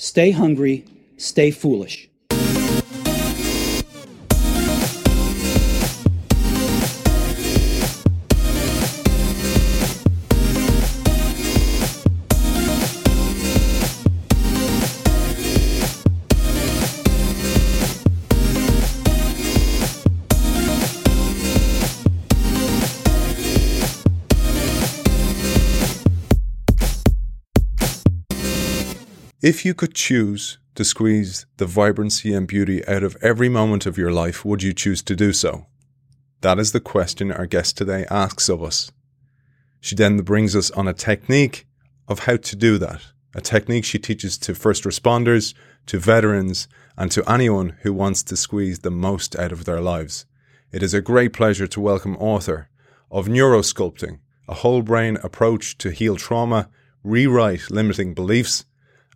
stay hungry, stay foolish. If you could choose to squeeze the vibrancy and beauty out of every moment of your life, would you choose to do so? That is the question our guest today asks of us. She then brings us on a technique of how to do that, a technique she teaches to first responders, to veterans, and to anyone who wants to squeeze the most out of their lives. It is a great pleasure to welcome author of Neurosculpting, a whole brain approach to heal trauma, rewrite limiting beliefs,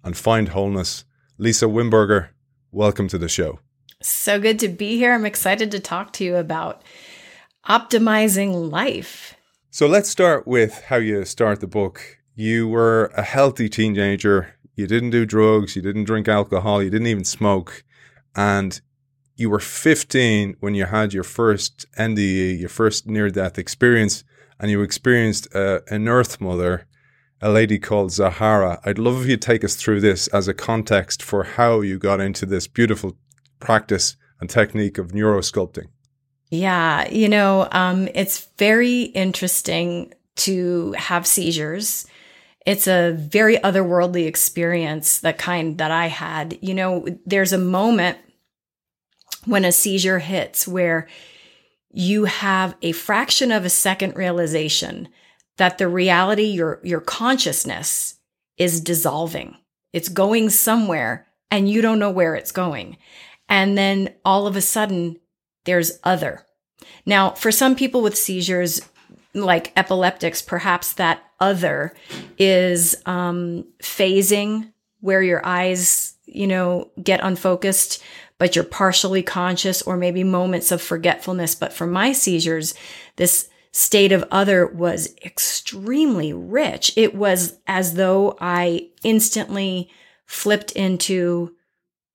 and find wholeness. Lisa Wimberger, welcome to the show. So good to be here. I'm excited to talk to you about optimizing life. So let's start with how you start the book. You were a healthy teenager. You didn't do drugs. You didn't drink alcohol. You didn't even smoke. And you were 15 when you had your first NDE, your first near death experience, and you experienced uh, an Earth Mother a lady called Zahara. I'd love if you'd take us through this as a context for how you got into this beautiful practice and technique of neurosculpting. Yeah, you know, um, it's very interesting to have seizures. It's a very otherworldly experience, the kind that I had. You know, there's a moment when a seizure hits where you have a fraction of a second realization that the reality, your, your consciousness is dissolving. It's going somewhere and you don't know where it's going. And then all of a sudden there's other. Now, for some people with seizures, like epileptics, perhaps that other is um, phasing where your eyes, you know, get unfocused, but you're partially conscious or maybe moments of forgetfulness. But for my seizures, this state of other was extremely rich. It was as though I instantly flipped into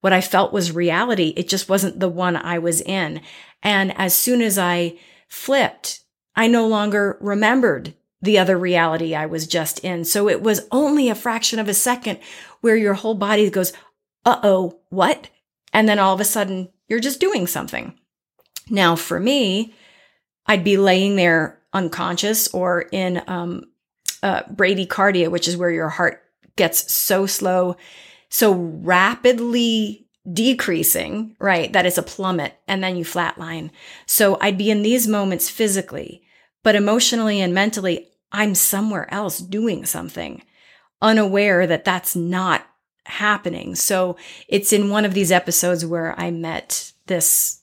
what I felt was reality. It just wasn't the one I was in. And as soon as I flipped, I no longer remembered the other reality I was just in. So it was only a fraction of a second where your whole body goes, uh oh, what? And then all of a sudden you're just doing something. Now for me, I'd be laying there unconscious or in um, uh, bradycardia, which is where your heart gets so slow, so rapidly decreasing, right? That it's a plummet and then you flatline. So I'd be in these moments physically, but emotionally and mentally, I'm somewhere else doing something, unaware that that's not happening. So it's in one of these episodes where I met this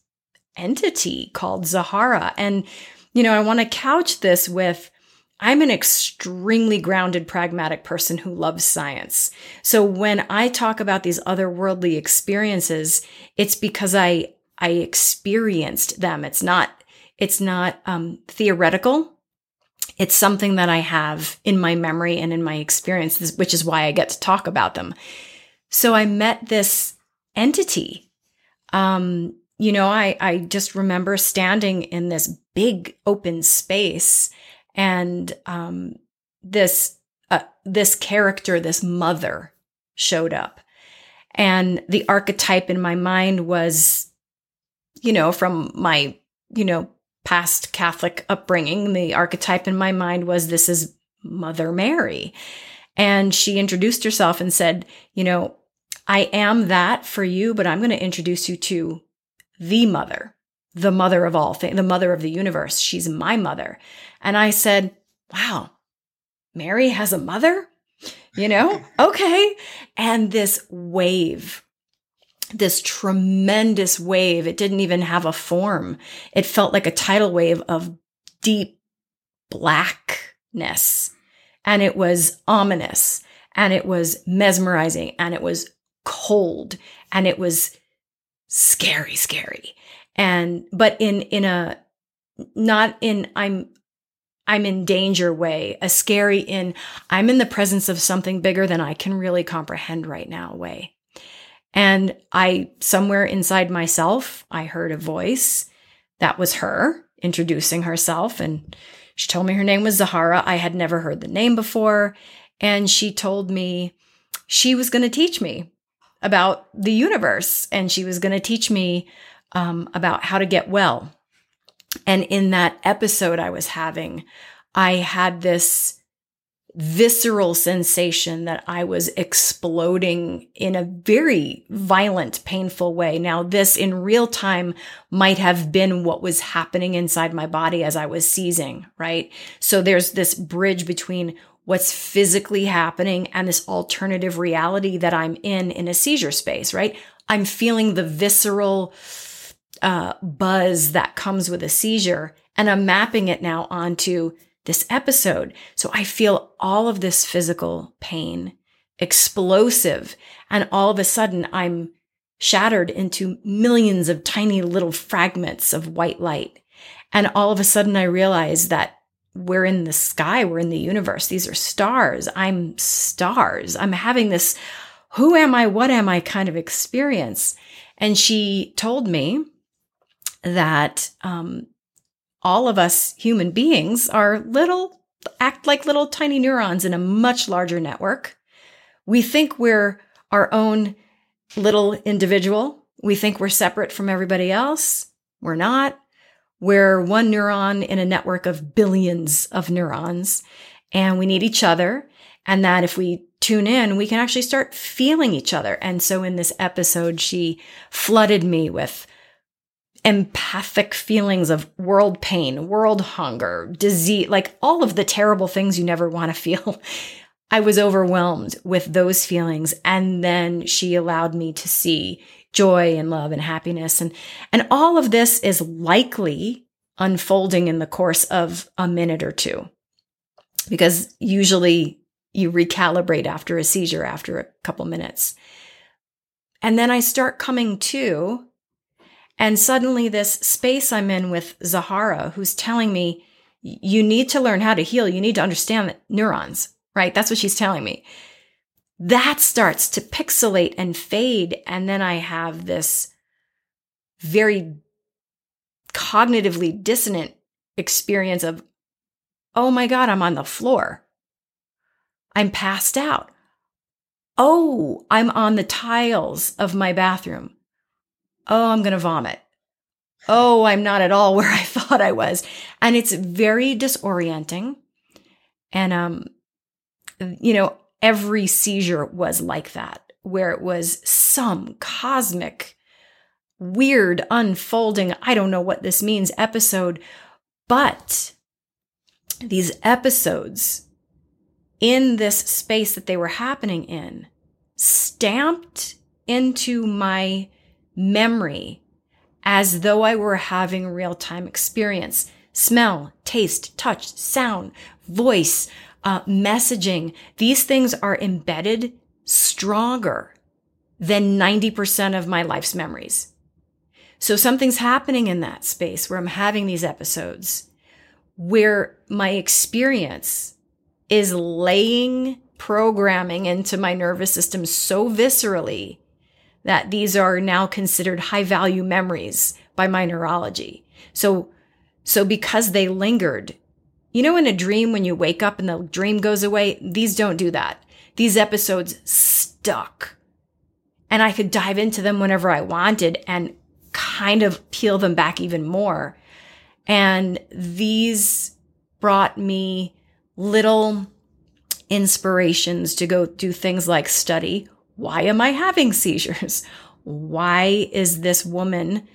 entity called Zahara. And, you know, I want to couch this with I'm an extremely grounded, pragmatic person who loves science. So when I talk about these otherworldly experiences, it's because I, I experienced them. It's not, it's not, um, theoretical. It's something that I have in my memory and in my experience, which is why I get to talk about them. So I met this entity, um, you know, I, I just remember standing in this big open space and um, this uh, this character, this mother, showed up, and the archetype in my mind was, you know, from my you know past Catholic upbringing, the archetype in my mind was this is Mother Mary, and she introduced herself and said, you know, I am that for you, but I'm going to introduce you to the mother, the mother of all things, the mother of the universe. She's my mother. And I said, wow, Mary has a mother? You know, okay. And this wave, this tremendous wave, it didn't even have a form. It felt like a tidal wave of deep blackness. And it was ominous and it was mesmerizing and it was cold and it was scary, scary. And, but in, in a, not in, I'm, I'm in danger way, a scary in I'm in the presence of something bigger than I can really comprehend right now way. And I, somewhere inside myself, I heard a voice that was her introducing herself. And she told me her name was Zahara. I had never heard the name before. And she told me she was going to teach me about the universe and she was going to teach me um, about how to get well. And in that episode I was having, I had this visceral sensation that I was exploding in a very violent, painful way. Now, this in real time might have been what was happening inside my body as I was seizing, right? So there's this bridge between what's physically happening and this alternative reality that I'm in in a seizure space, right? I'm feeling the visceral uh, buzz that comes with a seizure and I'm mapping it now onto this episode. So I feel all of this physical pain, explosive, and all of a sudden I'm shattered into millions of tiny little fragments of white light. And all of a sudden I realize that we're in the sky, we're in the universe. These are stars. I'm stars. I'm having this who am I, what am I kind of experience. And she told me that um, all of us human beings are little, act like little tiny neurons in a much larger network. We think we're our own little individual. We think we're separate from everybody else. We're not. We're one neuron in a network of billions of neurons, and we need each other. And that if we tune in, we can actually start feeling each other. And so in this episode, she flooded me with empathic feelings of world pain, world hunger, disease, like all of the terrible things you never want to feel. I was overwhelmed with those feelings. And then she allowed me to see joy and love and happiness. And, and all of this is likely unfolding in the course of a minute or two. Because usually you recalibrate after a seizure after a couple minutes. And then I start coming to and suddenly, this space I'm in with Zahara, who's telling me, you need to learn how to heal. You need to understand neurons, right? That's what she's telling me. That starts to pixelate and fade. And then I have this very cognitively dissonant experience of, oh my God, I'm on the floor. I'm passed out. Oh, I'm on the tiles of my bathroom oh, I'm going to vomit. Oh, I'm not at all where I thought I was. And it's very disorienting. And, um, you know, every seizure was like that, where it was some cosmic, weird, unfolding, I don't know what this means episode. But these episodes in this space that they were happening in stamped into my memory as though I were having real time experience. Smell, taste, touch, sound, voice, uh, messaging. These things are embedded stronger than 90% of my life's memories. So something's happening in that space where I'm having these episodes where my experience is laying programming into my nervous system so viscerally that these are now considered high value memories by my neurology. So, so because they lingered, you know, in a dream, when you wake up and the dream goes away, these don't do that. These episodes stuck and I could dive into them whenever I wanted and kind of peel them back even more. And these brought me little inspirations to go do things like study why am I having seizures? Why is this woman,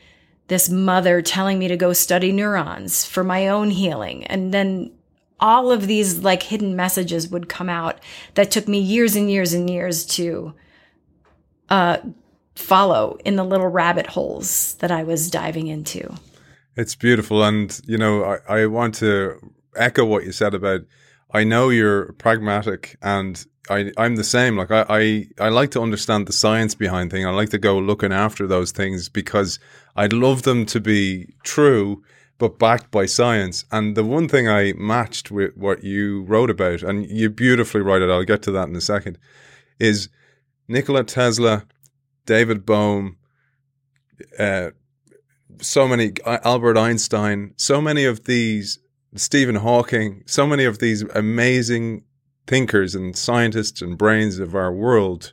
this mother telling me to go study neurons for my own healing? And then all of these like hidden messages would come out that took me years and years and years to uh, follow in the little rabbit holes that I was diving into. It's beautiful. And, you know, I, I want to echo what you said about I know you're pragmatic and I, I'm the same. Like I, I, I like to understand the science behind things. I like to go looking after those things because I'd love them to be true, but backed by science. And the one thing I matched with what you wrote about, and you beautifully write it, I'll get to that in a second, is Nikola Tesla, David Bohm, uh, so many, Albert Einstein, so many of these, Stephen Hawking, so many of these amazing thinkers and scientists and brains of our world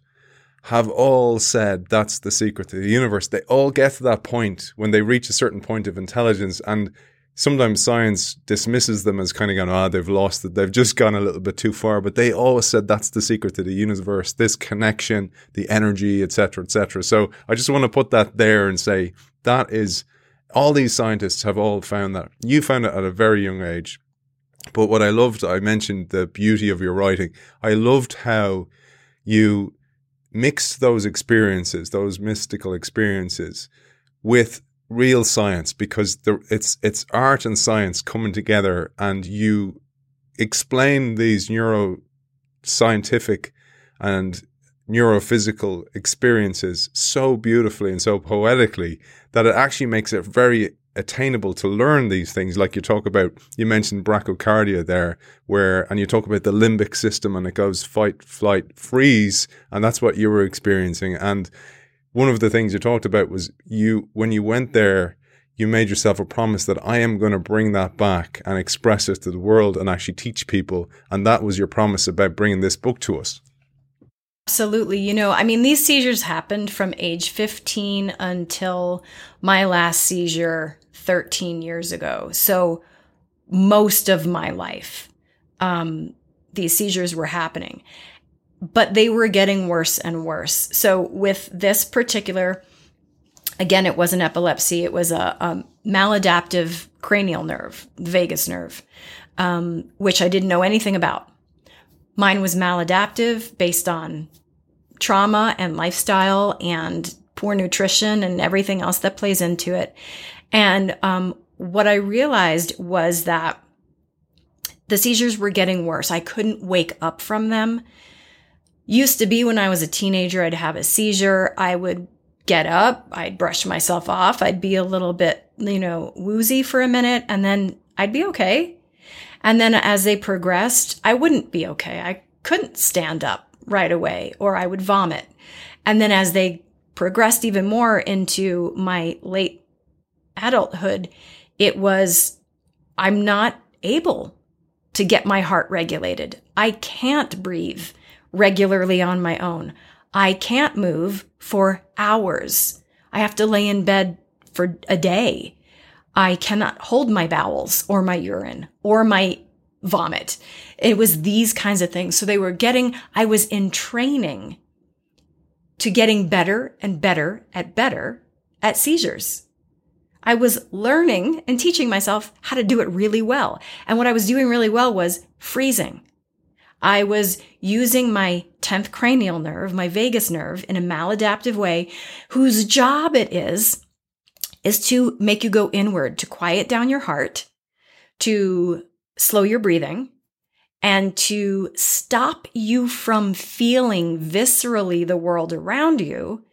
have all said that's the secret to the universe. They all get to that point when they reach a certain point of intelligence, and sometimes science dismisses them as kind of going, ah, oh, they've lost it. They've just gone a little bit too far. But they always said that's the secret to the universe, this connection, the energy, etc., etc. So I just want to put that there and say that is all these scientists have all found that. You found it at a very young age. But what I loved, I mentioned the beauty of your writing. I loved how you mix those experiences, those mystical experiences, with real science because the, it's it's art and science coming together, and you explain these neuroscientific and neurophysical experiences so beautifully and so poetically that it actually makes it very attainable to learn these things. Like you talk about, you mentioned brachycardia there, where, and you talk about the limbic system and it goes fight, flight, freeze. And that's what you were experiencing. And one of the things you talked about was you, when you went there, you made yourself a promise that I am going to bring that back and express it to the world and actually teach people. And that was your promise about bringing this book to us. Absolutely. You know, I mean, these seizures happened from age 15 until my last seizure 13 years ago. So most of my life, um, these seizures were happening, but they were getting worse and worse. So with this particular, again, it wasn't epilepsy. It was a, a maladaptive cranial nerve, vagus nerve, um, which I didn't know anything about. Mine was maladaptive based on trauma and lifestyle and poor nutrition and everything else that plays into it. And um, what I realized was that the seizures were getting worse. I couldn't wake up from them. Used to be when I was a teenager, I'd have a seizure. I would get up, I'd brush myself off, I'd be a little bit, you know, woozy for a minute, and then I'd be okay. And then as they progressed, I wouldn't be okay. I couldn't stand up right away, or I would vomit. And then as they progressed even more into my late adulthood, it was, I'm not able to get my heart regulated. I can't breathe regularly on my own. I can't move for hours. I have to lay in bed for a day. I cannot hold my bowels or my urine or my vomit. It was these kinds of things. So they were getting, I was in training to getting better and better at better at seizures. I was learning and teaching myself how to do it really well. And what I was doing really well was freezing. I was using my 10th cranial nerve, my vagus nerve, in a maladaptive way, whose job it is, is to make you go inward, to quiet down your heart, to slow your breathing, and to stop you from feeling viscerally the world around you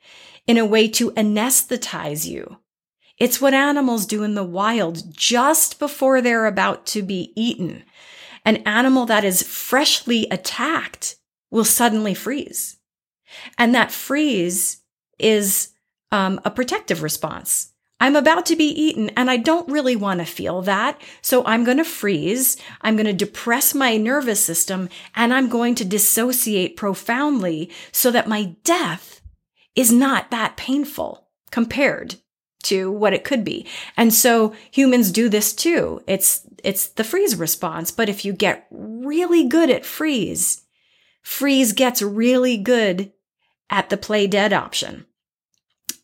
in a way to anesthetize you it's what animals do in the wild just before they're about to be eaten. An animal that is freshly attacked will suddenly freeze. And that freeze is um, a protective response. I'm about to be eaten and I don't really want to feel that. So I'm going to freeze. I'm going to depress my nervous system and I'm going to dissociate profoundly so that my death is not that painful compared to what it could be. And so humans do this too. It's, it's the freeze response. But if you get really good at freeze, freeze gets really good at the play dead option.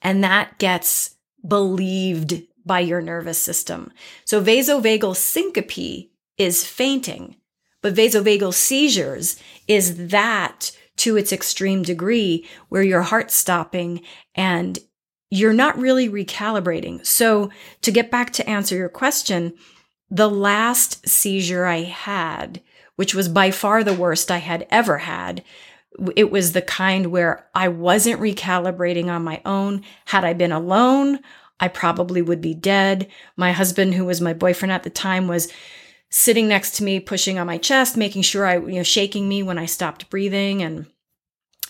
And that gets believed by your nervous system. So vasovagal syncope is fainting, but vasovagal seizures is that to its extreme degree where your heart's stopping and you're not really recalibrating. So to get back to answer your question, the last seizure I had, which was by far the worst I had ever had, it was the kind where I wasn't recalibrating on my own. Had I been alone, I probably would be dead. My husband, who was my boyfriend at the time, was sitting next to me, pushing on my chest, making sure I, you know, shaking me when I stopped breathing. And,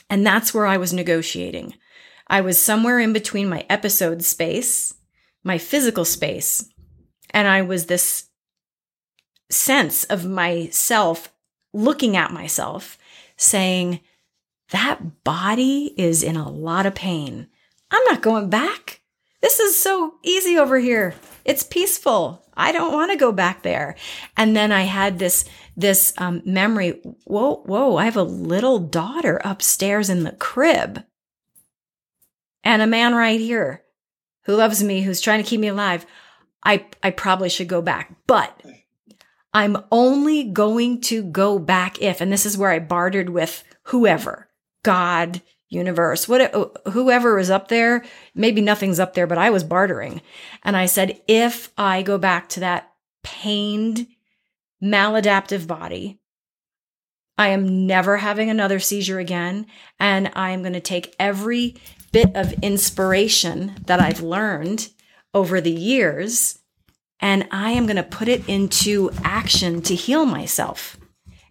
and that's where I was negotiating. I was somewhere in between my episode space, my physical space, and I was this sense of myself looking at myself saying, that body is in a lot of pain. I'm not going back. This is so easy over here. It's peaceful. I don't want to go back there. And then I had this this um, memory. Whoa, whoa! I have a little daughter upstairs in the crib, and a man right here who loves me, who's trying to keep me alive. I I probably should go back, but I'm only going to go back if, and this is where I bartered with whoever, God, universe, what, whoever is up there. Maybe nothing's up there, but I was bartering. And I said, if I go back to that pained, maladaptive body, I am never having another seizure again. And I am going to take every bit of inspiration that I've learned over the years and I am going to put it into action to heal myself.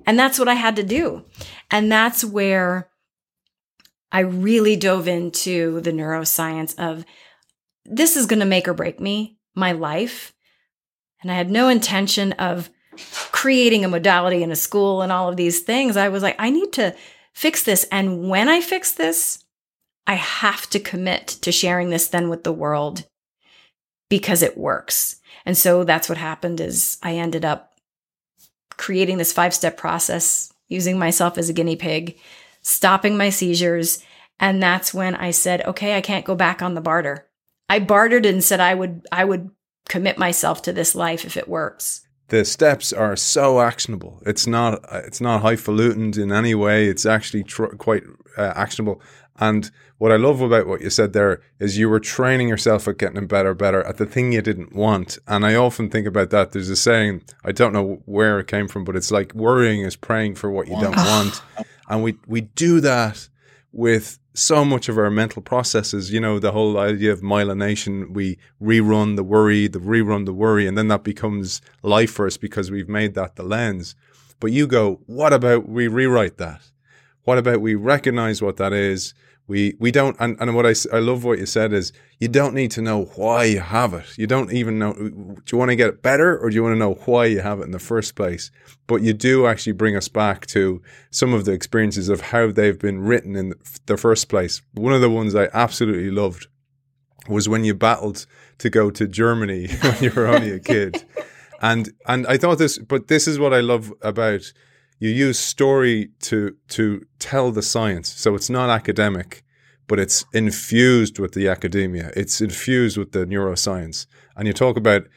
And that's what I had to do. And that's where I really dove into the neuroscience of this is going to make or break me, my life. And I had no intention of creating a modality in a school and all of these things. I was like, I need to fix this. And when I fix this, I have to commit to sharing this then with the world because it works. And so that's what happened is I ended up creating this five-step process using myself as a guinea pig, stopping my seizures, and that's when I said, "Okay, I can't go back on the barter." I bartered and said I would I would commit myself to this life if it works. The steps are so actionable. It's not it's not highfalutin in any way. It's actually tr- quite uh, actionable. And what I love about what you said there is you were training yourself at getting better, better at the thing you didn't want. And I often think about that. There's a saying, I don't know where it came from, but it's like worrying is praying for what you don't want. And we, we do that with so much of our mental processes, you know, the whole idea of myelination, we rerun the worry, the rerun the worry, and then that becomes life for us because we've made that the lens. But you go, what about we rewrite that? What about we recognize what that is? We we don't and, and what I, I love what you said is you don't need to know why you have it. You don't even know do you want to get it better or do you want to know why you have it in the first place? But you do actually bring us back to some of the experiences of how they've been written in the first place. One of the ones I absolutely loved was when you battled to go to Germany when you were only a kid. And and I thought this but this is what I love about you use story to to tell the science. So it's not academic, but it's infused with the academia. It's infused with the neuroscience. And you talk about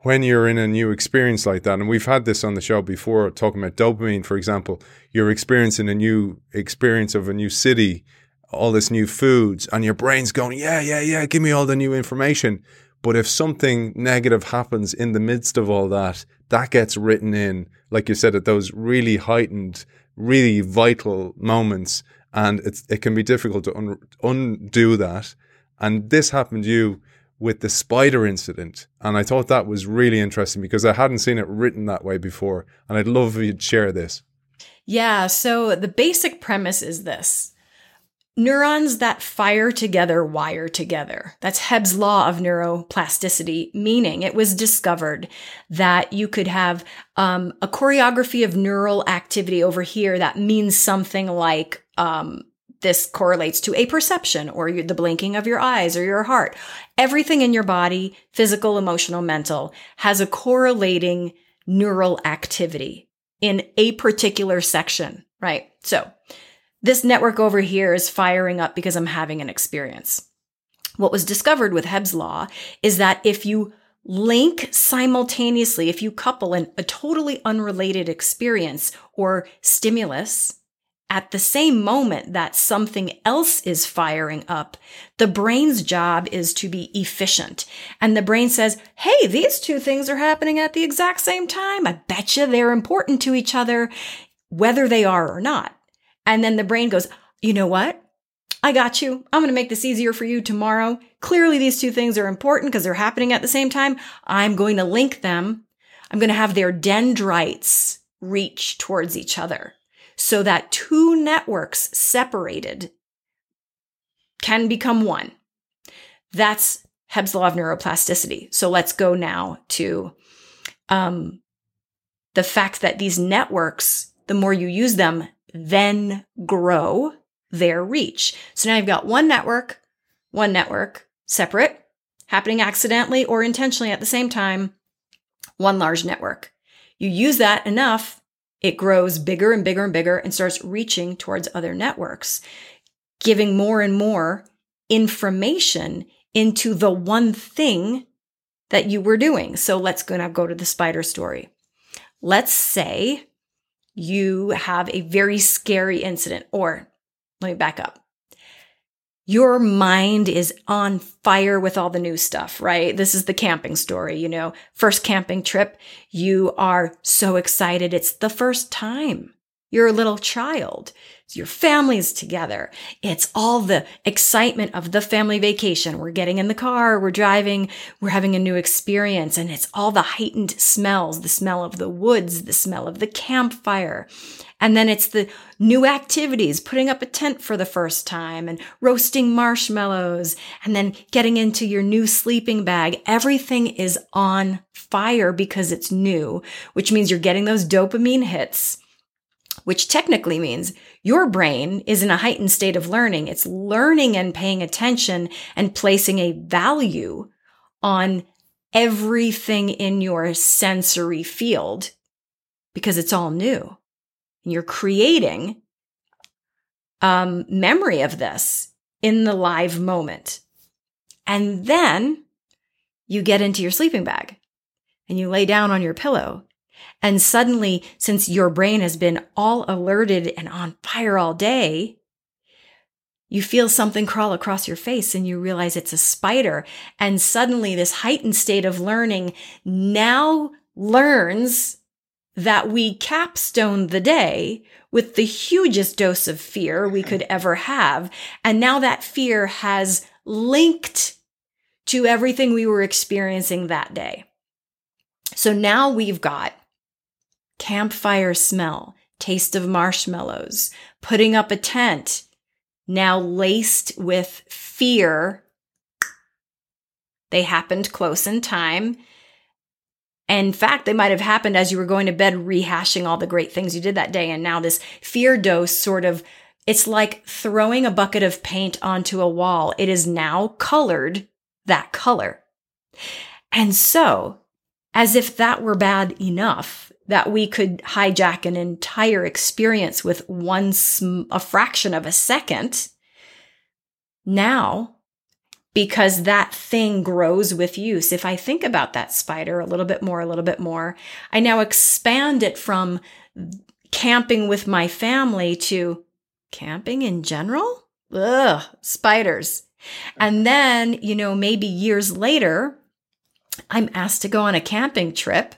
when you're in a new experience like that, and we've had this on the show before, talking about dopamine, for example, you're experiencing a new experience of a new city, all this new foods, and your brain's going, yeah, yeah, yeah, give me all the new information. But if something negative happens in the midst of all that, that gets written in, like you said, at those really heightened, really vital moments. And it can be difficult to un- undo that. And this happened to you with the spider incident. And I thought that was really interesting because I hadn't seen it written that way before. And I'd love if you'd share this. Yeah. So the basic premise is this Neurons that fire together wire together. That's Hebb's law of neuroplasticity, meaning it was discovered that you could have um, a choreography of neural activity over here that means something like um, this correlates to a perception or the blinking of your eyes or your heart. Everything in your body, physical, emotional, mental, has a correlating neural activity in a particular section, right? So, this network over here is firing up because I'm having an experience. What was discovered with Hebb's law is that if you link simultaneously, if you couple an, a totally unrelated experience or stimulus at the same moment that something else is firing up, the brain's job is to be efficient. And the brain says, Hey, these two things are happening at the exact same time. I bet you they're important to each other, whether they are or not. And then the brain goes, you know what? I got you. I'm going to make this easier for you tomorrow. Clearly, these two things are important because they're happening at the same time. I'm going to link them. I'm going to have their dendrites reach towards each other so that two networks separated can become one. That's Hebb's law of neuroplasticity. So let's go now to um, the fact that these networks, the more you use them, then grow their reach. So now you've got one network, one network, separate, happening accidentally or intentionally at the same time, one large network. You use that enough, it grows bigger and bigger and bigger and starts reaching towards other networks, giving more and more information into the one thing that you were doing. So let's go now go to the spider story. Let's say you have a very scary incident, or let me back up. Your mind is on fire with all the new stuff, right? This is the camping story, you know, first camping trip. You are so excited. It's the first time. You're a little child. Your family's together. It's all the excitement of the family vacation. We're getting in the car, we're driving, we're having a new experience, and it's all the heightened smells the smell of the woods, the smell of the campfire. And then it's the new activities, putting up a tent for the first time and roasting marshmallows and then getting into your new sleeping bag. Everything is on fire because it's new, which means you're getting those dopamine hits which technically means your brain is in a heightened state of learning. It's learning and paying attention and placing a value on everything in your sensory field because it's all new. And you're creating um, memory of this in the live moment. And then you get into your sleeping bag and you lay down on your pillow and suddenly, since your brain has been all alerted and on fire all day, you feel something crawl across your face and you realize it's a spider. And suddenly, this heightened state of learning now learns that we capstone the day with the hugest dose of fear we could ever have. And now that fear has linked to everything we were experiencing that day. So now we've got campfire smell, taste of marshmallows, putting up a tent, now laced with fear. They happened close in time. In fact, they might have happened as you were going to bed, rehashing all the great things you did that day. And now this fear dose sort of, it's like throwing a bucket of paint onto a wall. It is now colored that color. And so, as if that were bad enough, that we could hijack an entire experience with one sm- a fraction of a second. Now because that thing grows with use if i think about that spider a little bit more a little bit more i now expand it from camping with my family to camping in general? Ugh spiders. And then you know maybe years later i'm asked to go on a camping trip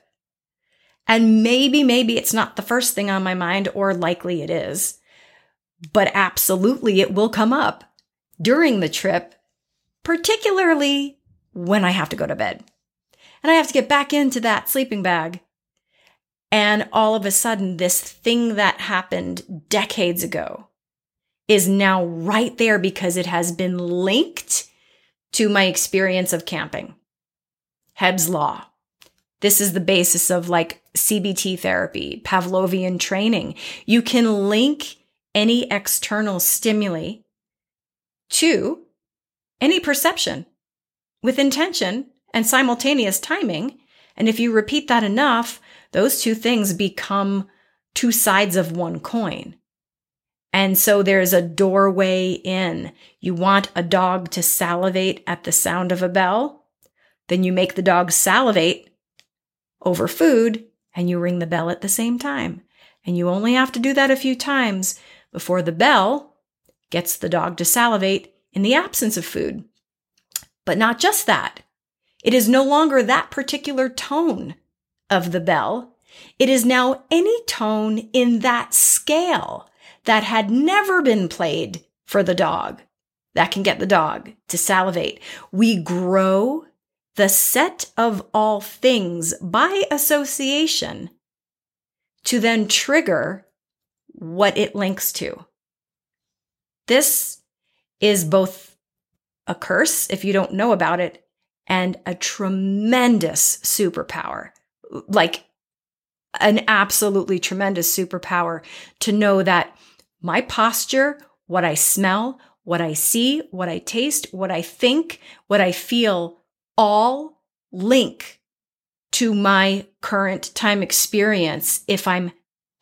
and maybe, maybe it's not the first thing on my mind, or likely it is, but absolutely it will come up during the trip, particularly when I have to go to bed. And I have to get back into that sleeping bag. And all of a sudden, this thing that happened decades ago is now right there because it has been linked to my experience of camping. Hebb's Law. This is the basis of like CBT therapy, Pavlovian training. You can link any external stimuli to any perception with intention and simultaneous timing. And if you repeat that enough, those two things become two sides of one coin. And so there's a doorway in. You want a dog to salivate at the sound of a bell? Then you make the dog salivate over food and you ring the bell at the same time. And you only have to do that a few times before the bell gets the dog to salivate in the absence of food. But not just that. It is no longer that particular tone of the bell. It is now any tone in that scale that had never been played for the dog that can get the dog to salivate. We grow the set of all things by association to then trigger what it links to. This is both a curse if you don't know about it and a tremendous superpower. Like an absolutely tremendous superpower to know that my posture, what I smell, what I see, what I taste, what I think, what I feel all link to my current time experience if I'm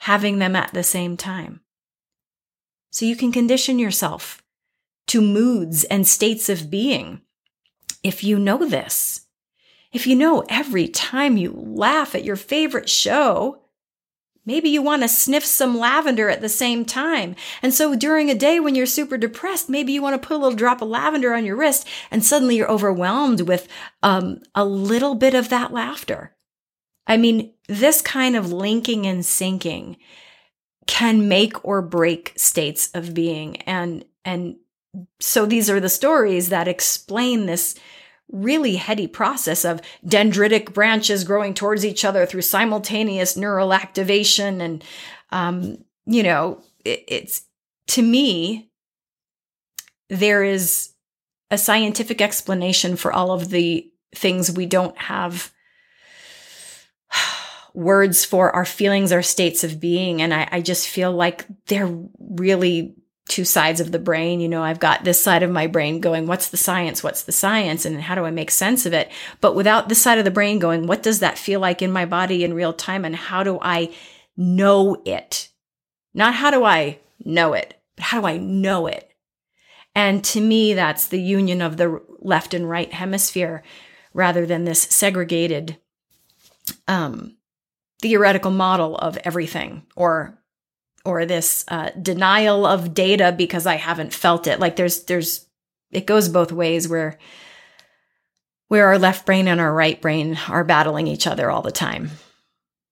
having them at the same time. So you can condition yourself to moods and states of being if you know this. If you know every time you laugh at your favorite show, Maybe you want to sniff some lavender at the same time. And so during a day when you're super depressed, maybe you want to put a little drop of lavender on your wrist and suddenly you're overwhelmed with um, a little bit of that laughter. I mean, this kind of linking and syncing can make or break states of being. And, and so these are the stories that explain this really heady process of dendritic branches growing towards each other through simultaneous neural activation. And, um, you know, it, it's to me, there is a scientific explanation for all of the things we don't have words for our feelings, our states of being. And I, I just feel like they're really two sides of the brain. You know, I've got this side of my brain going, what's the science? What's the science? And how do I make sense of it? But without this side of the brain going, what does that feel like in my body in real time? And how do I know it? Not how do I know it, but how do I know it? And to me, that's the union of the left and right hemisphere rather than this segregated um, theoretical model of everything or or this uh, denial of data because I haven't felt it. Like there's there's it goes both ways where where our left brain and our right brain are battling each other all the time.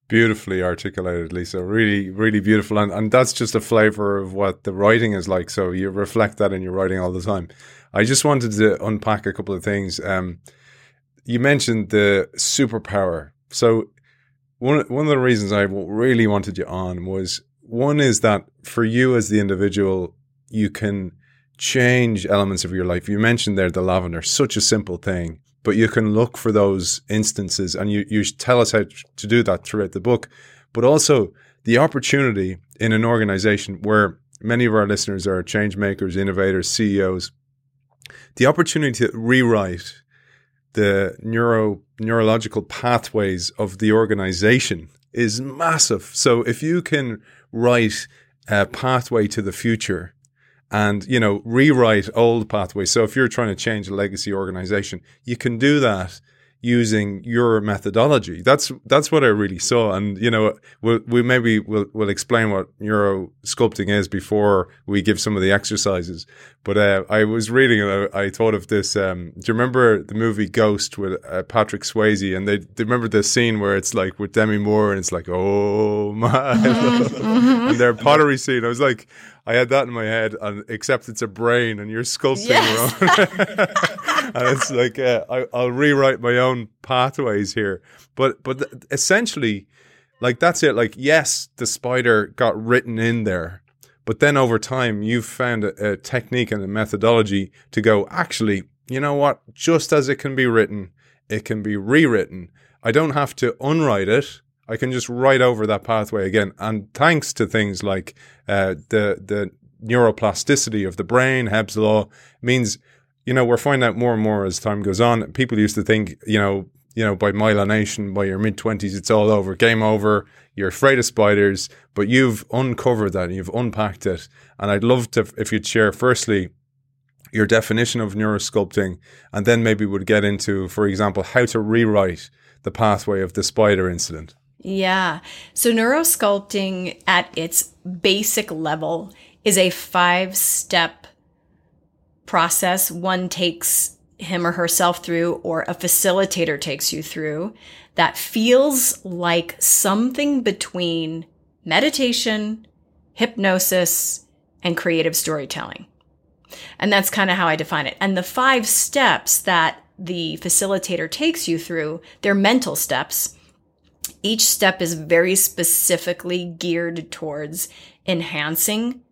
Beautifully articulated, Lisa. Really, really beautiful. And, and that's just a flavor of what the writing is like. So you reflect that in your writing all the time. I just wanted to unpack a couple of things. Um, you mentioned the superpower. So one, one of the reasons I really wanted you on was one is that for you as the individual, you can change elements of your life. You mentioned there the lavender, such a simple thing, but you can look for those instances and you, you tell us how to do that throughout the book. But also the opportunity in an organization where many of our listeners are change makers, innovators, CEOs, the opportunity to rewrite the neuro neurological pathways of the organization is massive. So if you can write a pathway to the future and you know rewrite old pathways. So if you're trying to change a legacy organization you can do that using your methodology. That's that's what I really saw, and you know, we we maybe we'll we'll explain what neuro sculpting is before we give some of the exercises. But uh, I was reading and I, I thought of this. Um, do you remember the movie Ghost with uh, Patrick Swayze? And they, they remember the scene where it's like with Demi Moore, and it's like, oh my, mm-hmm. and their pottery scene. I was like, I had that in my head, and except it's a brain, and you're sculpting yes. and it's like uh, I, I'll rewrite my own pathways here. But but essentially, like that's it. Like yes, the spider got written in there, but then over time, you've found a, a technique and a methodology to go. Actually, you know what? Just as it can be written, it can be rewritten. I don't have to unwrite it. I can just write over that pathway again. And thanks to things like uh, the the neuroplasticity of the brain, Hebb's law, means you know we're finding out more and more as time goes on. People used to think you know you know by myelination by your mid twenties it's all over, game over. You're afraid of spiders, but you've uncovered that and you've unpacked it. And I'd love to if you'd share firstly your definition of neurosculpting, and then maybe we'd get into, for example, how to rewrite the pathway of the spider incident. Yeah. So neurosculpting at its basic level is a five step process one takes him or herself through or a facilitator takes you through that feels like something between meditation, hypnosis, and creative storytelling. And that's kind of how I define it. And the five steps that the facilitator takes you through, they're mental steps. Each step is very specifically geared towards enhancing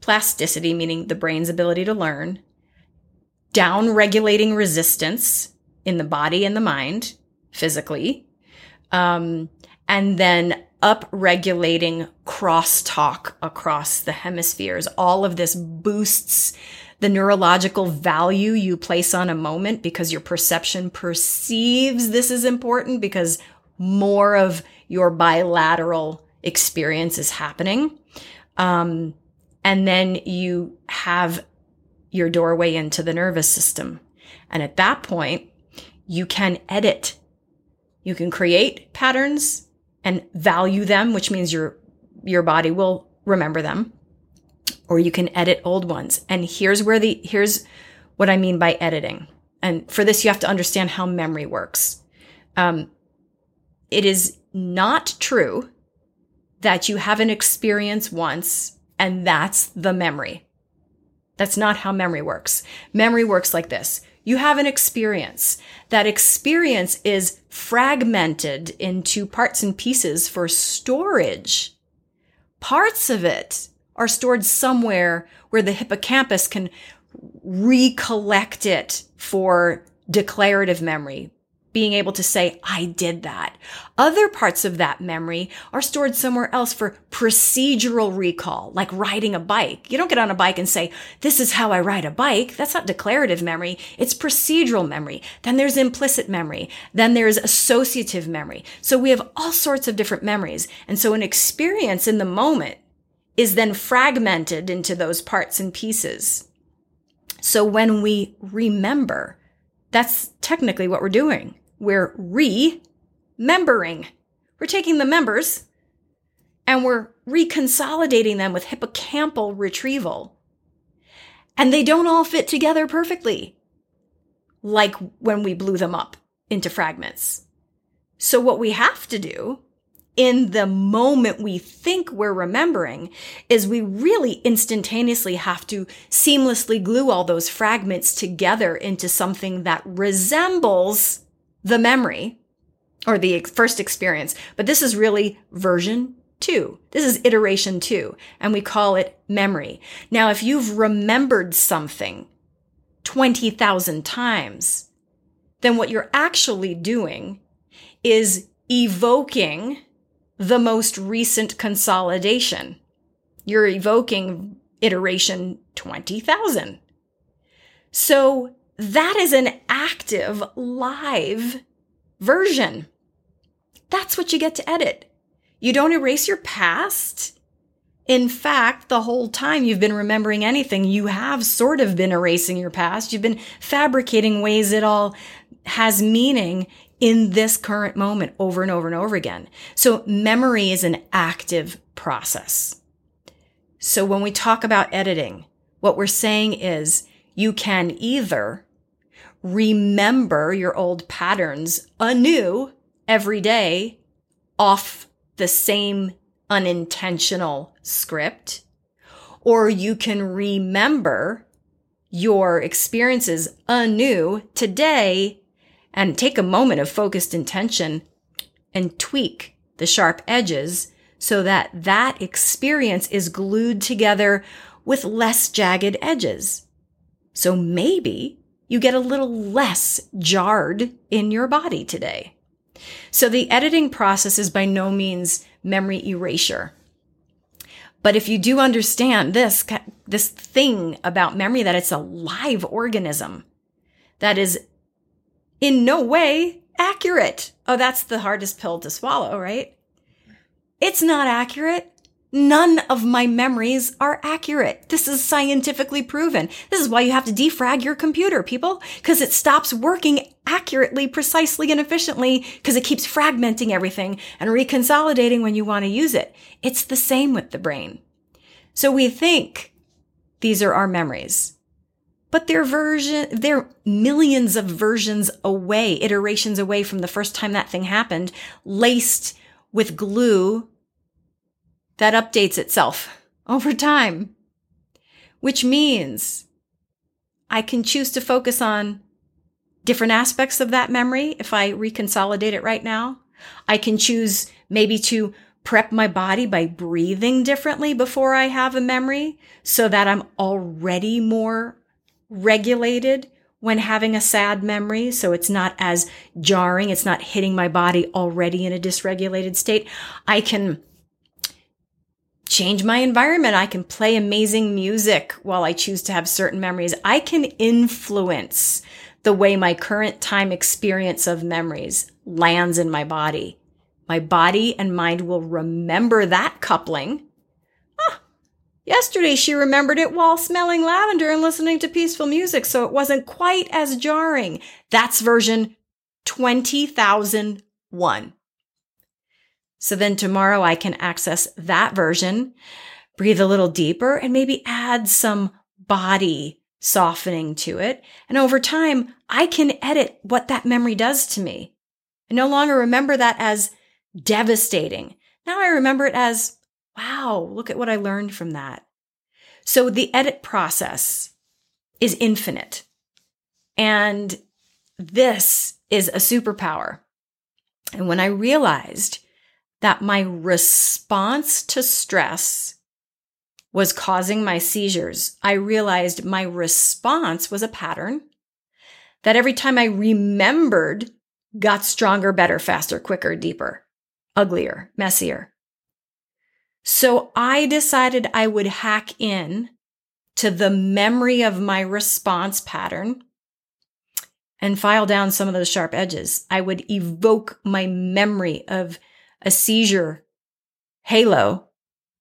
plasticity, meaning the brain's ability to learn, down regulating resistance in the body and the mind physically, um, and then up regulating crosstalk across the hemispheres. All of this boosts the neurological value you place on a moment because your perception perceives this is important because more of your bilateral experience is happening. Um, and then you have your doorway into the nervous system. And at that point, you can edit. You can create patterns and value them, which means your, your body will remember them or you can edit old ones. And here's where the, here's what I mean by editing. And for this, you have to understand how memory works. Um, it is not true that you have an experience once and that's the memory. That's not how memory works. Memory works like this. You have an experience. That experience is fragmented into parts and pieces for storage. Parts of it are stored somewhere where the hippocampus can recollect it for declarative memory, being able to say, I did that. Other parts of that memory are stored somewhere else for procedural recall, like riding a bike. You don't get on a bike and say, this is how I ride a bike. That's not declarative memory. It's procedural memory. Then there's implicit memory. Then there's associative memory. So we have all sorts of different memories. And so an experience in the moment is then fragmented into those parts and pieces. So when we remember, that's technically what we're doing. We're remembering. We're taking the members and we're reconsolidating them with hippocampal retrieval. And they don't all fit together perfectly, like when we blew them up into fragments. So what we have to do in the moment we think we're remembering is we really instantaneously have to seamlessly glue all those fragments together into something that resembles the memory or the first experience. But this is really version two. This is iteration two, and we call it memory. Now, if you've remembered something 20,000 times, then what you're actually doing is evoking the most recent consolidation. You're evoking iteration 20,000. So that is an active live version. That's what you get to edit. You don't erase your past. In fact, the whole time you've been remembering anything, you have sort of been erasing your past. You've been fabricating ways it all has meaning in this current moment over and over and over again. So memory is an active process. So when we talk about editing, what we're saying is you can either remember your old patterns anew every day off the same unintentional script, or you can remember your experiences anew today and take a moment of focused intention and tweak the sharp edges so that that experience is glued together with less jagged edges. So maybe you get a little less jarred in your body today. So the editing process is by no means memory erasure. But if you do understand this, this thing about memory, that it's a live organism that is in no way accurate. Oh, that's the hardest pill to swallow, right? It's not accurate. None of my memories are accurate. This is scientifically proven. This is why you have to defrag your computer, people, because it stops working accurately, precisely, and efficiently because it keeps fragmenting everything and reconsolidating when you want to use it. It's the same with the brain. So we think these are our memories but they're version they're millions of versions away iterations away from the first time that thing happened laced with glue that updates itself over time which means I can choose to focus on different aspects of that memory if I reconsolidate it right now. I can choose maybe to prep my body by breathing differently before I have a memory so that I'm already more regulated when having a sad memory. So it's not as jarring. It's not hitting my body already in a dysregulated state. I can change my environment. I can play amazing music while I choose to have certain memories. I can influence the way my current time experience of memories lands in my body. My body and mind will remember that coupling. Ah, yesterday she remembered it while smelling lavender and listening to peaceful music, so it wasn't quite as jarring. That's version 20,001. So then tomorrow I can access that version, breathe a little deeper, and maybe add some body softening to it. And over time, I can edit what that memory does to me. I no longer remember that as devastating. Now I remember it as, wow, look at what I learned from that. So the edit process is infinite. And this is a superpower. And when I realized that my response to stress was causing my seizures, I realized my response was a pattern that every time I remembered got stronger, better, faster, quicker, deeper, uglier, messier. So I decided I would hack in to the memory of my response pattern and file down some of those sharp edges. I would evoke my memory of a seizure halo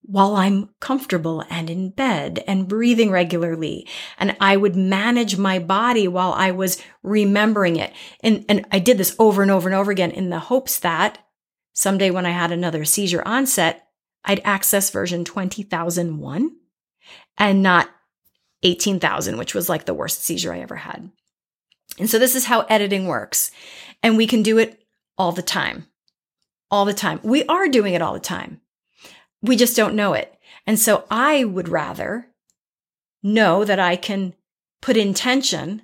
while I'm comfortable and in bed and breathing regularly. And I would manage my body while I was remembering it. And, and I did this over and over and over again in the hopes that someday when I had another seizure onset, I'd access version 20,001 and not 18,000, which was like the worst seizure I ever had. And so this is how editing works. And we can do it all the time all the time. We are doing it all the time. We just don't know it. And so I would rather know that I can put intention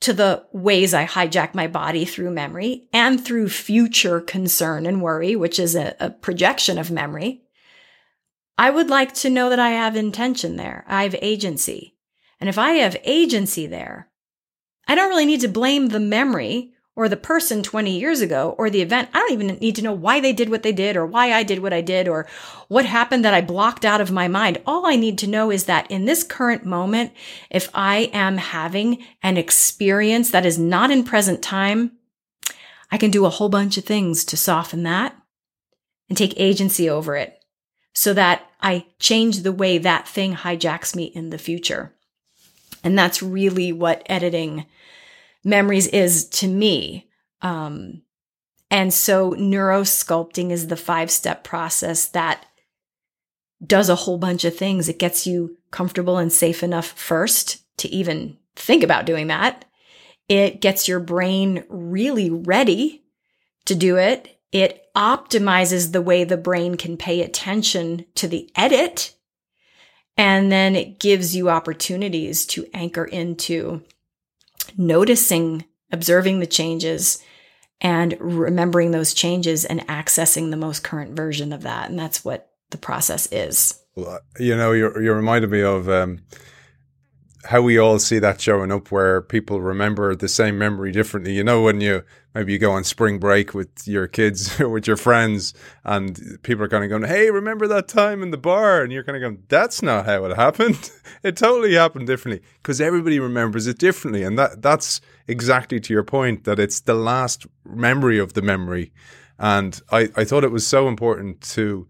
to the ways I hijack my body through memory and through future concern and worry, which is a, a, projection of memory. I would like to know that I have intention there. I have agency. And if I have agency there, I don't really need to blame the memory or the person 20 years ago or the event. I don't even need to know why they did what they did or why I did what I did or what happened that I blocked out of my mind. All I need to know is that in this current moment, if I am having an experience that is not in present time, I can do a whole bunch of things to soften that and take agency over it so that I change the way that thing hijacks me in the future. And that's really what editing memories is to me. Um, and so neurosculpting is the five step process that does a whole bunch of things. It gets you comfortable and safe enough first to even think about doing that. It gets your brain really ready to do it. It optimizes the way the brain can pay attention to the edit. And then it gives you opportunities to anchor into noticing, observing the changes and remembering those changes and accessing the most current version of that. And that's what the process is. You know, you're, you're reminded me of um, how we all see that showing up where people remember the same memory differently. You know, when you maybe you go on spring break with your kids or with your friends and people are kind of going, Hey, remember that time in the bar? And you're kind of going, That's not how it happened. it totally happened differently because everybody remembers it differently. And that that's exactly to your point that it's the last memory of the memory. And I, I thought it was so important to,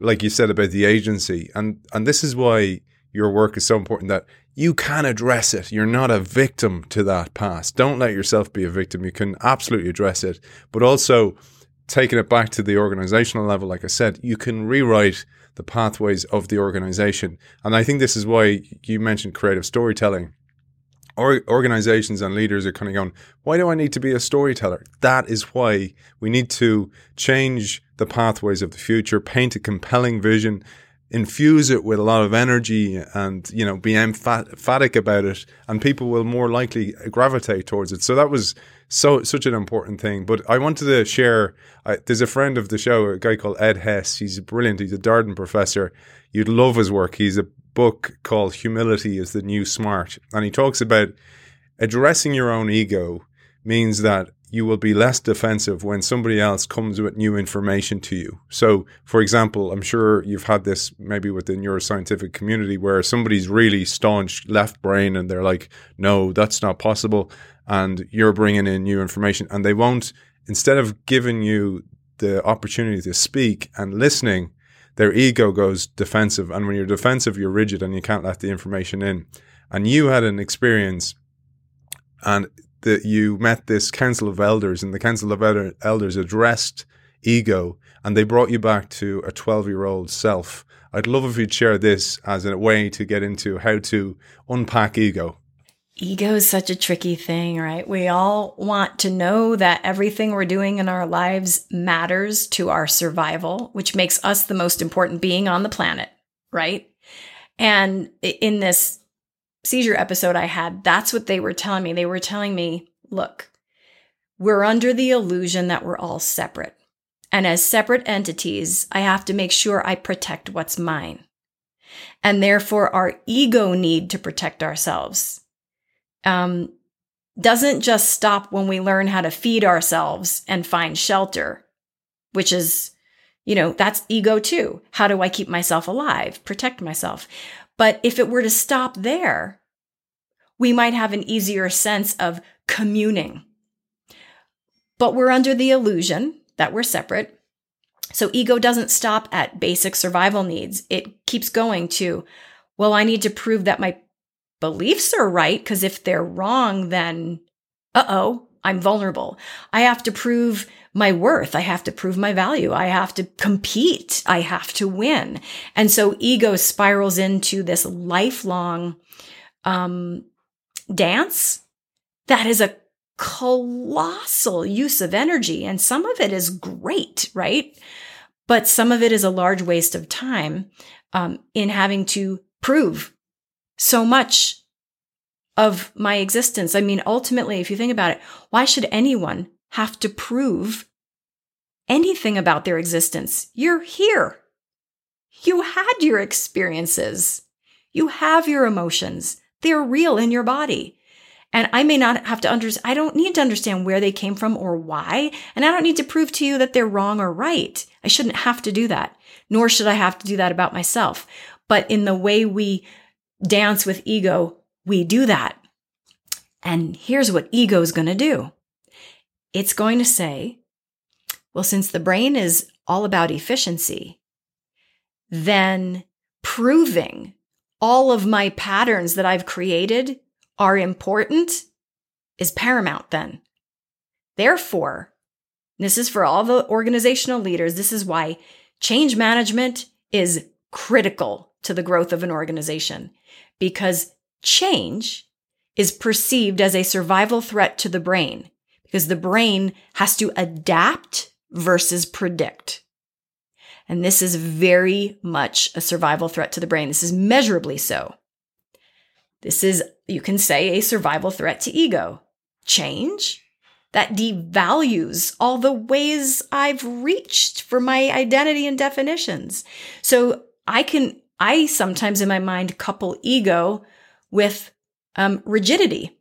like you said about the agency. And, and this is why your work is so important that you can address it. You're not a victim to that past. Don't let yourself be a victim. You can absolutely address it, but also taking it back to the organizational level, like I said, you can rewrite the pathways of the organization. And I think this is why you mentioned creative storytelling. Or organizations and leaders are kind of going, why do I need to be a storyteller? That is why we need to change the pathways of the future, paint a compelling vision, infuse it with a lot of energy and you know be emphatic about it and people will more likely gravitate towards it. So that was so such an important thing. But i wanted to share I, there's a friend of the show a guy called ed hess. He's brilliant. He's a darden professor. You'd love his work. He's a book called humility is the new smart. And he talks about addressing your own ego means that you will be less defensive when somebody else comes with new information to you. So, for example, I'm sure you've had this maybe within your scientific community where somebody's really staunch left brain and they're like, no, that's not possible. And you're bringing in new information and they won't, instead of giving you the opportunity to speak and listening, their ego goes defensive. And when you're defensive, you're rigid and you can't let the information in. And you had an experience and that you met this council of elders and the council of elders addressed ego and they brought you back to a 12 year old self. I'd love if you'd share this as a way to get into how to unpack ego. Ego is such a tricky thing, right? We all want to know that everything we're doing in our lives matters to our survival, which makes us the most important being on the planet, right? And in this seizure episode I had, that's what they were telling me. They were telling me, look, we're under the illusion that we're all separate. And as separate entities, I have to make sure I protect what's mine. And therefore, our ego need to protect ourselves um, doesn't just stop when we learn how to feed ourselves and find shelter, which is, you know, that's ego too. How do I keep myself alive, protect myself? But if it were to stop there, we might have an easier sense of communing. But we're under the illusion that we're separate. So ego doesn't stop at basic survival needs. It keeps going to, well, I need to prove that my beliefs are right, because if they're wrong, then uh oh, I'm vulnerable. I have to prove my worth. I have to prove my value. I have to compete. I have to win. And so ego spirals into this lifelong um, dance that is a colossal use of energy. And some of it is great, right? But some of it is a large waste of time um, in having to prove so much of my existence. I mean, ultimately, if you think about it, why should anyone have to prove anything about their existence? You're here. You had your experiences. You have your emotions. They're real in your body. And I may not have to understand, I don't need to understand where they came from or why. And I don't need to prove to you that they're wrong or right. I shouldn't have to do that, nor should I have to do that about myself. But in the way we dance with ego, we do that. And here's what ego is going to do it's going to say, well, since the brain is all about efficiency, then proving all of my patterns that I've created are important is paramount then. Therefore, this is for all the organizational leaders. This is why change management is critical to the growth of an organization because change is perceived as a survival threat to the brain because the brain has to adapt versus predict. And this is very much a survival threat to the brain. This is measurably so. This is, you can say, a survival threat to ego. Change that devalues all the ways I've reached for my identity and definitions. So I can, I sometimes in my mind couple ego with um, rigidity,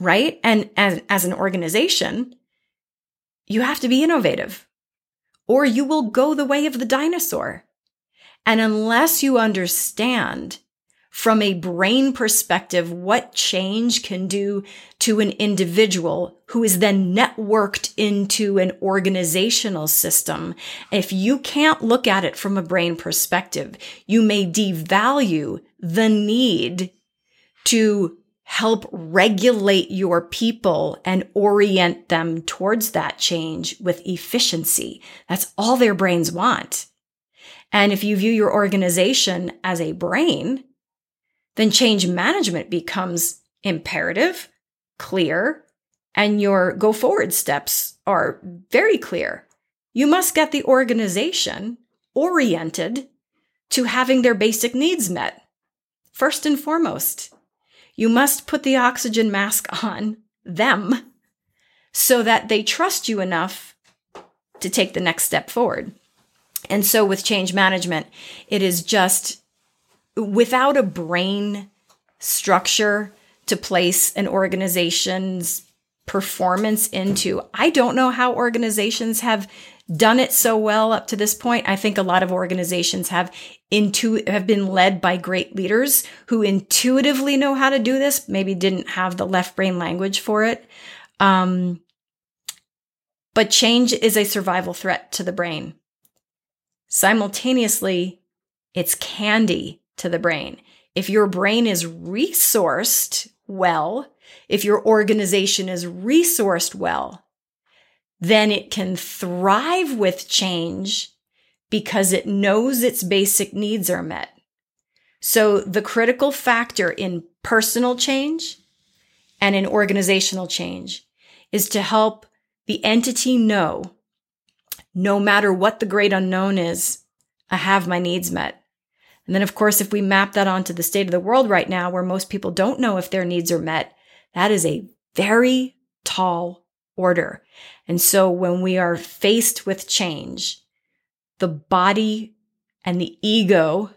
right? And as, as an organization, you have to be innovative or you will go the way of the dinosaur. And unless you understand from a brain perspective what change can do to an individual who is then networked into an organizational system, if you can't look at it from a brain perspective, you may devalue the need to help regulate your people and orient them towards that change with efficiency. That's all their brains want. And if you view your organization as a brain, then change management becomes imperative, clear, and your go forward steps are very clear. You must get the organization oriented to having their basic needs met. First and foremost, you must put the oxygen mask on them so that they trust you enough to take the next step forward. And so with change management, it is just without a brain structure to place an organization's performance into. I don't know how organizations have done it so well up to this point. I think a lot of organizations have intu- have been led by great leaders who intuitively know how to do this, maybe didn't have the left brain language for it. Um, but change is a survival threat to the brain. Simultaneously, it's candy to the brain. If your brain is resourced well, if your organization is resourced well, then it can thrive with change because it knows its basic needs are met. So the critical factor in personal change and in organizational change is to help the entity know no matter what the great unknown is, I have my needs met. And then, of course, if we map that onto the state of the world right now, where most people don't know if their needs are met, that is a very tall order. And so when we are faced with change, the body and the ego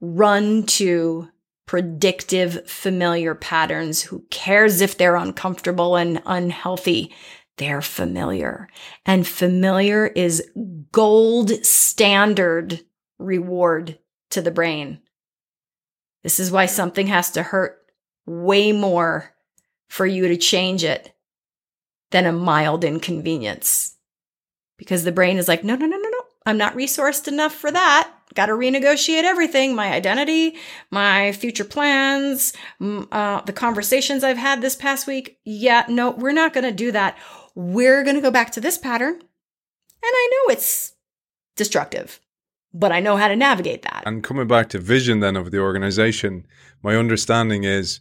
run to predictive, familiar patterns. Who cares if they're uncomfortable and unhealthy? They're familiar. And familiar is gold standard reward to the brain. This is why something has to hurt way more for you to change it than a mild inconvenience. Because the brain is like, no, no, no, no, no. I'm not resourced enough for that. Got to renegotiate everything my identity, my future plans, uh, the conversations I've had this past week. Yeah, no, we're not going to do that. We're going to go back to this pattern. And I know it's destructive but I know how to navigate that. And coming back to vision then of the organization, my understanding is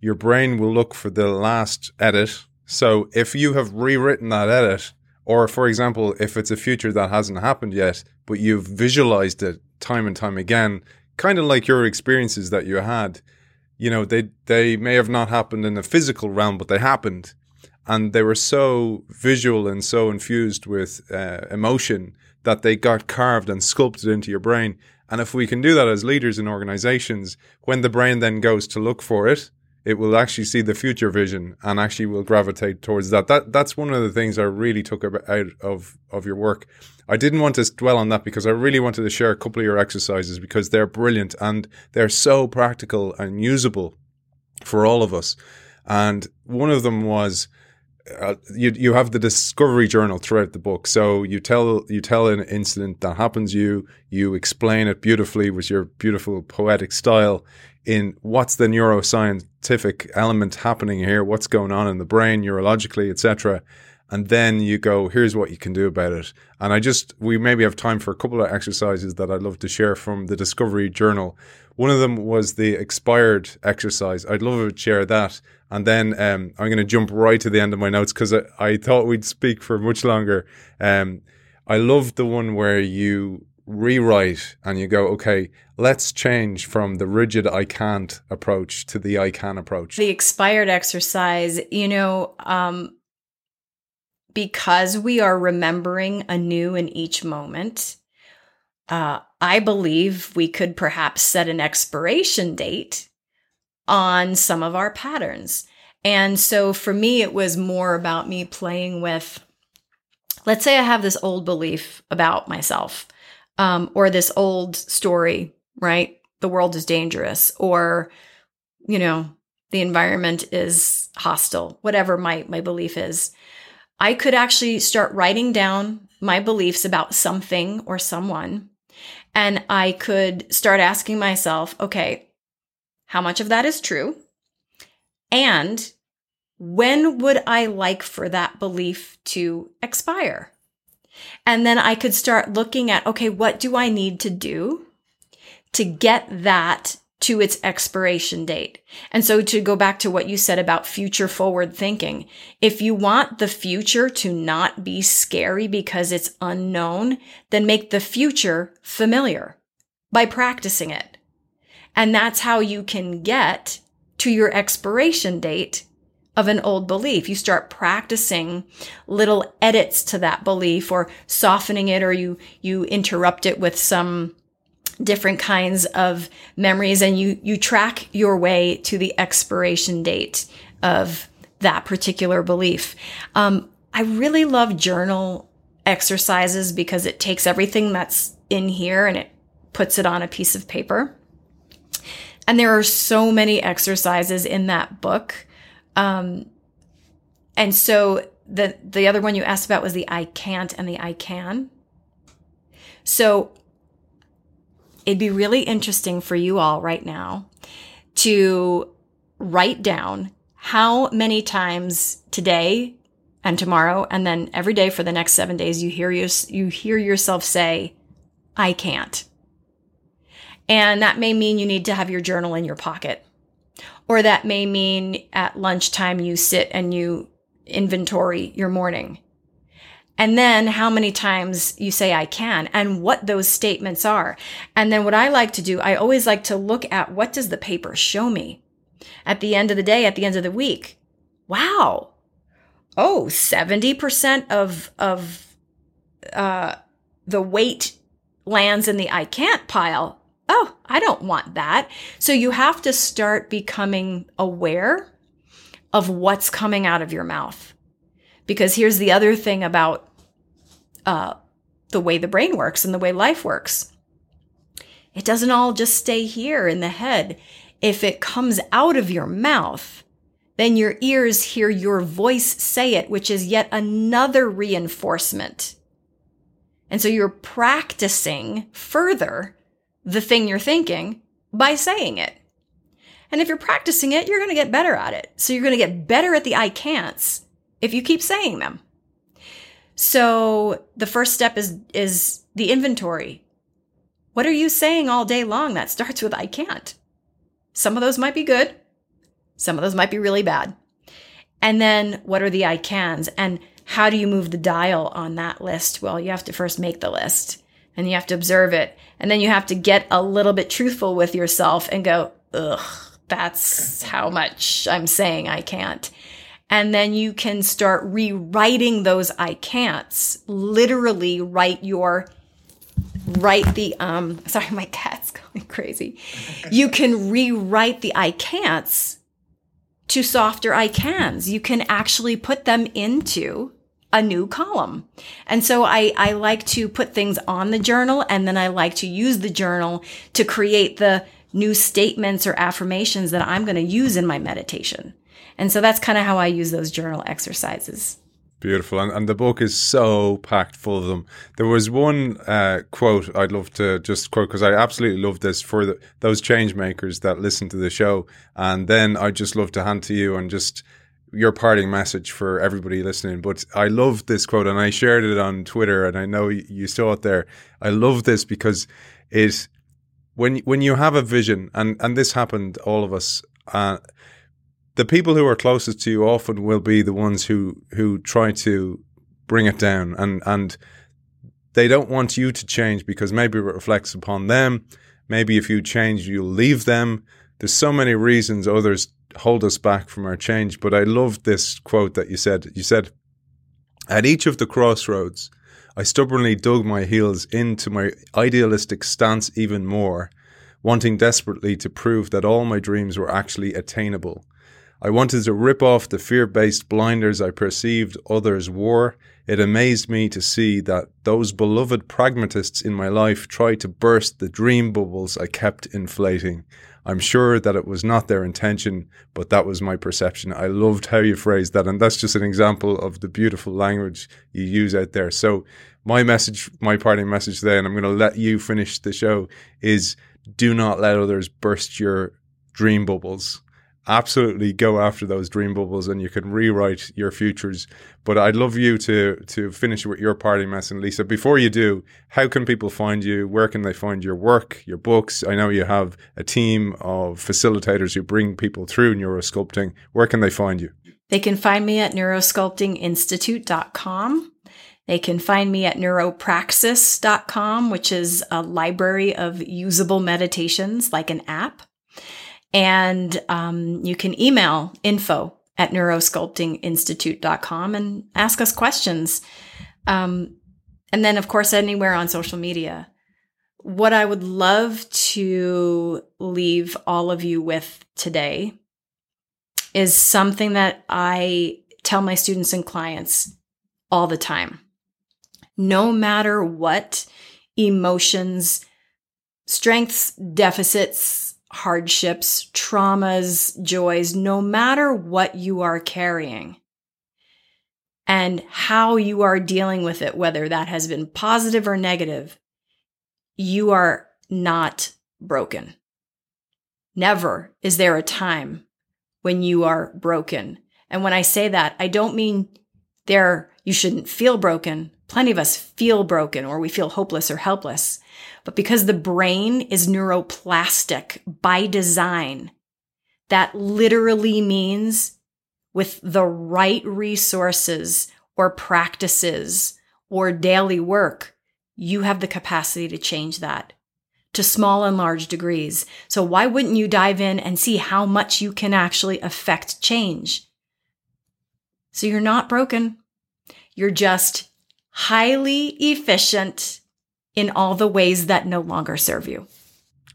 your brain will look for the last edit. So if you have rewritten that edit, or for example, if it's a future that hasn't happened yet, but you've visualized it time and time again, kind of like your experiences that you had, you know, they they may have not happened in the physical realm, but they happened, and they were so visual and so infused with uh, emotion that they got carved and sculpted into your brain. And if we can do that as leaders in organizations, when the brain then goes to look for it, it will actually see the future vision and actually will gravitate towards that. That that's one of the things I really took out of of your work. I didn't want to dwell on that because I really wanted to share a couple of your exercises because they're brilliant and they're so practical and usable for all of us. And one of them was uh, you you have the discovery journal throughout the book. So you tell you tell an incident that happens you you explain it beautifully with your beautiful poetic style in what's the neuroscientific element happening here, what's going on in the brain neurologically, etc. And then you go, here's what you can do about it. And I just we maybe have time for a couple of exercises that I'd love to share from the discovery journal. One of them was the expired exercise. I'd love to share that and then um, I'm going to jump right to the end of my notes because I, I, thought we'd speak for much longer. Um, I love the one where you rewrite and you go, okay, let's change from the rigid I can't approach to the I can approach. The expired exercise, you know, um, because we are remembering anew in each moment, uh, I believe we could perhaps set an expiration date on some of our patterns. And so for me, it was more about me playing with, let's say I have this old belief about myself, um, or this old story, right? The world is dangerous, or, you know, the environment is hostile, whatever my, my belief is. I could actually start writing down my beliefs about something or someone. And I could start asking myself, okay, how much of that is true? And when would I like for that belief to expire? And then I could start looking at, okay, what do I need to do to get that to its expiration date. And so to go back to what you said about future forward thinking, if you want the future to not be scary because it's unknown, then make the future familiar. by practicing it. And that's how you can get to your expiration date of an old belief. You start practicing little edits to that belief or softening it or you, you interrupt it with some different kinds of memories and you, you track your way to the expiration date of that particular belief. Um, I really love journal exercises because it takes everything that's in here and it puts it on a piece of paper. And there are so many exercises in that book. Um, and so the the other one you asked about was the I can't and the I can. So it'd be really interesting for you all right now to write down how many times today and tomorrow and then every day for the next 7 days you hear you, you hear yourself say I can't. And that may mean you need to have your journal in your pocket. Or that may mean at lunchtime you sit and you inventory your morning. And then how many times you say I can and what those statements are. And then what I like to do, I always like to look at what does the paper show me at the end of the day, at the end of the week. Wow. Oh, 70% of, of, uh, the weight lands in the I can't pile. Oh, I don't want that. So you have to start becoming aware of what's coming out of your mouth. Because here's the other thing about uh, the way the brain works and the way life works it doesn't all just stay here in the head. If it comes out of your mouth, then your ears hear your voice say it, which is yet another reinforcement. And so you're practicing further the thing you're thinking by saying it. And if you're practicing it, you're going to get better at it. So you're going to get better at the I can'ts if you keep saying them. So the first step is, is the inventory. What are you saying all day long that starts with I can't? Some of those might be good. Some of those might be really bad. And then what are the I cans? And how do you move the dial on that list? Well, you have to first make the list and you have to observe it. And then you have to get a little bit truthful with yourself and go, ugh, that's how much I'm saying I can't. And then you can start rewriting those I can'ts. Literally write your write the um sorry, my cat's going crazy. You can rewrite the I can'ts to softer I cans. You can actually put them into a new column. And so I, I like to put things on the journal and then I like to use the journal to create the new statements or affirmations that I'm going to use in my meditation. And so that's kind of how I use those journal exercises. Beautiful. And, and the book is so packed full of them. There was one uh, quote I'd love to just quote because I absolutely love this for the, those change makers that listen to the show. And then I'd just love to hand to you and just your parting message for everybody listening. But I love this quote and I shared it on Twitter and I know you saw it there. I love this because it when when you have a vision, and and this happened all of us. Uh, the people who are closest to you often will be the ones who who try to bring it down, and and they don't want you to change because maybe it reflects upon them. Maybe if you change, you'll leave them. There's so many reasons others hold us back from our change. But I love this quote that you said. You said, "At each of the crossroads." I stubbornly dug my heels into my idealistic stance even more, wanting desperately to prove that all my dreams were actually attainable. I wanted to rip off the fear based blinders I perceived others wore. It amazed me to see that those beloved pragmatists in my life tried to burst the dream bubbles I kept inflating. I'm sure that it was not their intention, but that was my perception. I loved how you phrased that. And that's just an example of the beautiful language you use out there. So, my message, my parting message today, and I'm going to let you finish the show, is do not let others burst your dream bubbles absolutely go after those dream bubbles and you can rewrite your futures. But I'd love you to to finish with your party message, Lisa. Before you do, how can people find you? Where can they find your work, your books? I know you have a team of facilitators who bring people through neurosculpting. Where can they find you? They can find me at neurosculptinginstitute.com. They can find me at neuropraxis.com, which is a library of usable meditations like an app. And um, you can email info at neurosculptinginstitute.com and ask us questions. Um, and then, of course, anywhere on social media. What I would love to leave all of you with today is something that I tell my students and clients all the time. No matter what emotions, strengths, deficits, hardships, traumas, joys, no matter what you are carrying and how you are dealing with it, whether that has been positive or negative, you are not broken. Never is there a time when you are broken. And when I say that, I don't mean there you shouldn't feel broken. Plenty of us feel broken or we feel hopeless or helpless. But because the brain is neuroplastic by design, that literally means with the right resources or practices or daily work, you have the capacity to change that to small and large degrees. So why wouldn't you dive in and see how much you can actually affect change? So you're not broken. You're just highly efficient in all the ways that no longer serve you.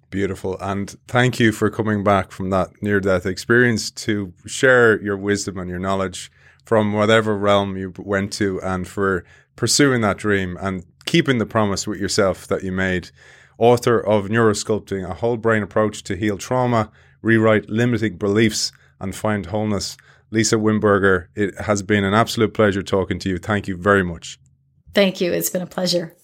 Beautiful. And thank you for coming back from that near death experience to share your wisdom and your knowledge from whatever realm you went to and for pursuing that dream and keeping the promise with yourself that you made author of Neurosculpting, a whole brain approach to heal trauma, rewrite limiting beliefs, and find wholeness. Lisa Wimberger, it has been an absolute pleasure talking to you. Thank you very much. Thank you. It's been a pleasure.